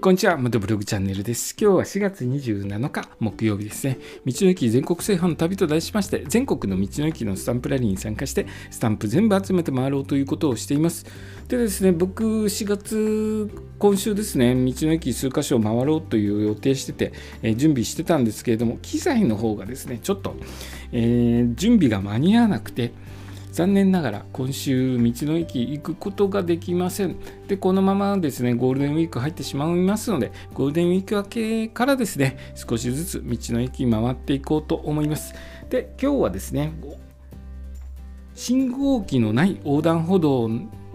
こんにちは、またブログチャンネルです。今日は4月27日、木曜日ですね。道の駅全国制覇の旅と題しまして、全国の道の駅のスタンプラリーに参加して、スタンプ全部集めて回ろうということをしています。でですね、僕、4月、今週ですね、道の駅数カ所回ろうという予定してて、えー、準備してたんですけれども、機材の方がですね、ちょっと、えー、準備が間に合わなくて、残念ながら今週道の駅行くことができません。で、このままですね、ゴールデンウィーク入ってしまいますので、ゴールデンウィーク明けからですね、少しずつ道の駅回っていこうと思います。で、今日はですね、信号機のない横断歩道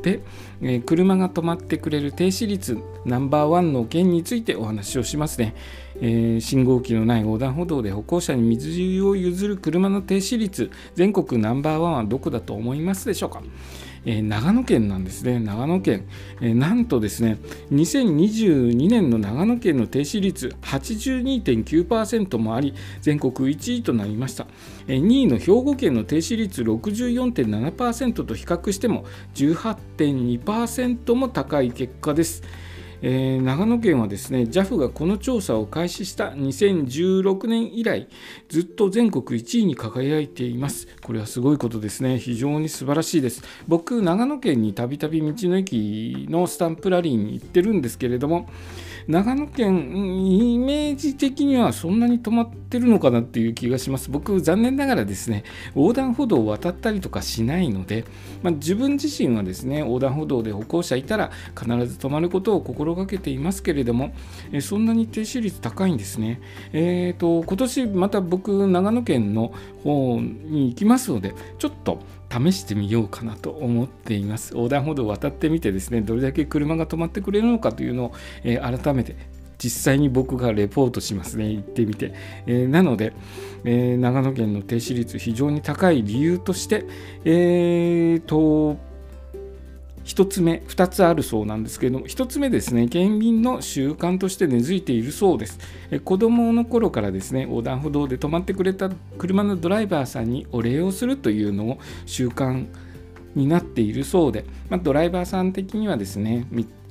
で、え車が止まってくれる停止率ナンバーワンの件についてお話をしますね。えー、信号機のない横断歩道で歩行者に水を譲る車の停止率全国ナンバーワンはどこだと思いますでしょうか、えー、長野県なんですね。長野県、えー、なんとですね2022年の長野県の停止率82.9%もあり全国1位となりました、えー、2位の兵庫県の停止率64.7%と比較しても18.2%も高い結果です。えー、長野県はですね JAF がこの調査を開始した2016年以来ずっと全国1位に輝いています。これはすごいことですね。非常に素晴らしいです。僕長野県にたびたび道の駅のスタンプラリーに行ってるんですけれども長野県イメージ的にはそんなに止まってるのかなっていう気がします。僕残念ながらですね横断歩道を渡ったりとかしないので、まあ、自分自身はですね横断歩道で歩行者いたら必ず止まることを心がけていますけれどもえそんなに停止率高いんですね。えっ、ー、と今年また僕長野県の方に行きますのでちょっと試してみようかなと思っています。横断歩道を渡ってみてですね、どれだけ車が止まってくれるのかというのを、えー、改めて実際に僕がレポートしますね、行ってみて。えー、なので、えー、長野県の停止率非常に高い理由として、えーと、1つ目、2つあるそうなんですけれども、1つ目ですね、県民の習慣として根付いているそうです。え子供の頃からですね、横断歩道で止まってくれた車のドライバーさんにお礼をするというのを習慣になっているそうで、まあ、ドライバーさん的にはですね、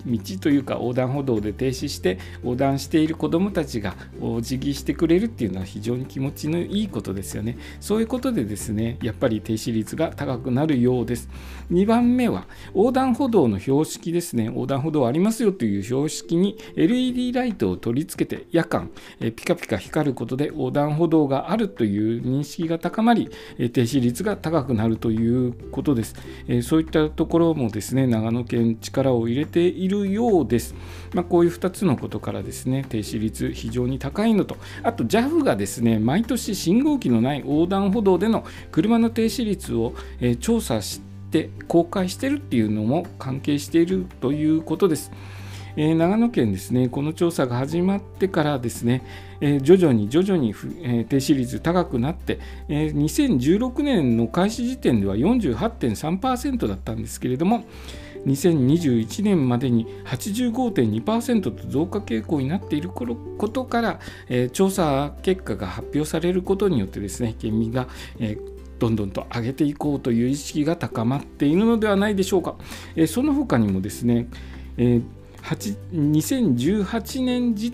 道というか横断歩道で停止して横断している子どもたちがお辞儀してくれるっていうのは非常に気持ちのいいことですよね。そういうことでですねやっぱり停止率が高くなるようです。2番目は横断歩道の標識ですね横断歩道ありますよという標識に LED ライトを取り付けて夜間えピカピカ光ることで横断歩道があるという認識が高まり停止率が高くなるということです。そういったところもですね長野県力を入れているるようです。まあ、こういう2つのことからですね停止率非常に高いのとあと JAF がですね毎年信号機のない横断歩道での車の停止率を、え調査して公開してるっていうのも関係しているということです。えー、長野県ですね、この調査が始まってからですね、えー、徐々に徐々に、えー、停止率高くなって、えー、2016年の開始時点では48.3%だったんですけれども、2021年までに85.2%と増加傾向になっていることから、えー、調査結果が発表されることによってですね県民が、えーどんどんと上げていこうという意識が高まっているのではないでしょうか。え、その他にもですね、えー、2018年時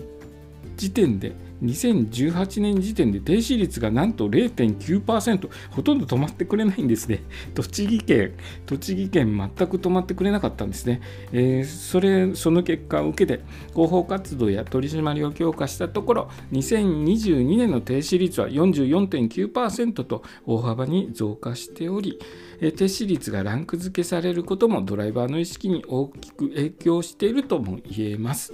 点で2018年時点で停止率がなんと0.9%ほとんど止まってくれないんですね。栃木県栃木県全く止まってくれなかったんですね、えー、それその結果を受けて広報活動や取り締まりを強化したところ2022年の停止率は44.9%と大幅に増加しており停止率がランク付けされることもドライバーの意識に大きく影響しているとも言えます。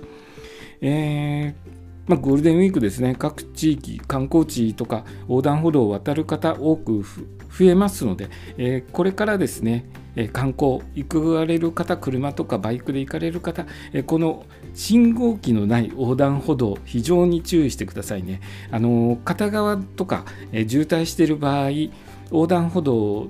えーまあ、ゴールデンウィークですね、各地域、観光地とか横断歩道を渡る方、多く増えますので、えー、これからですね、え観光行かれる方、車とかバイクで行かれる方、えこの信号機のない横断歩道、非常に注意してくださいね。あの片側とか、え渋滞している場合、横断歩道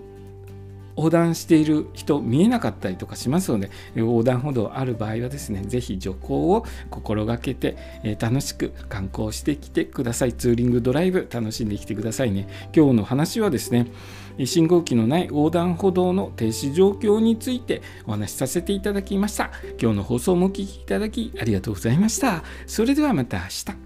横断している人見えなかったりとかしますので横断歩道ある場合はですね是非徐行を心がけて楽しく観光してきてください。ツーリングドライブ楽しんできてくださいね。今日の話はですね信号機のない横断歩道の停止状況についてお話しさせていただきました。今日の放送もお聴きいただきありがとうございました。それではまた明日。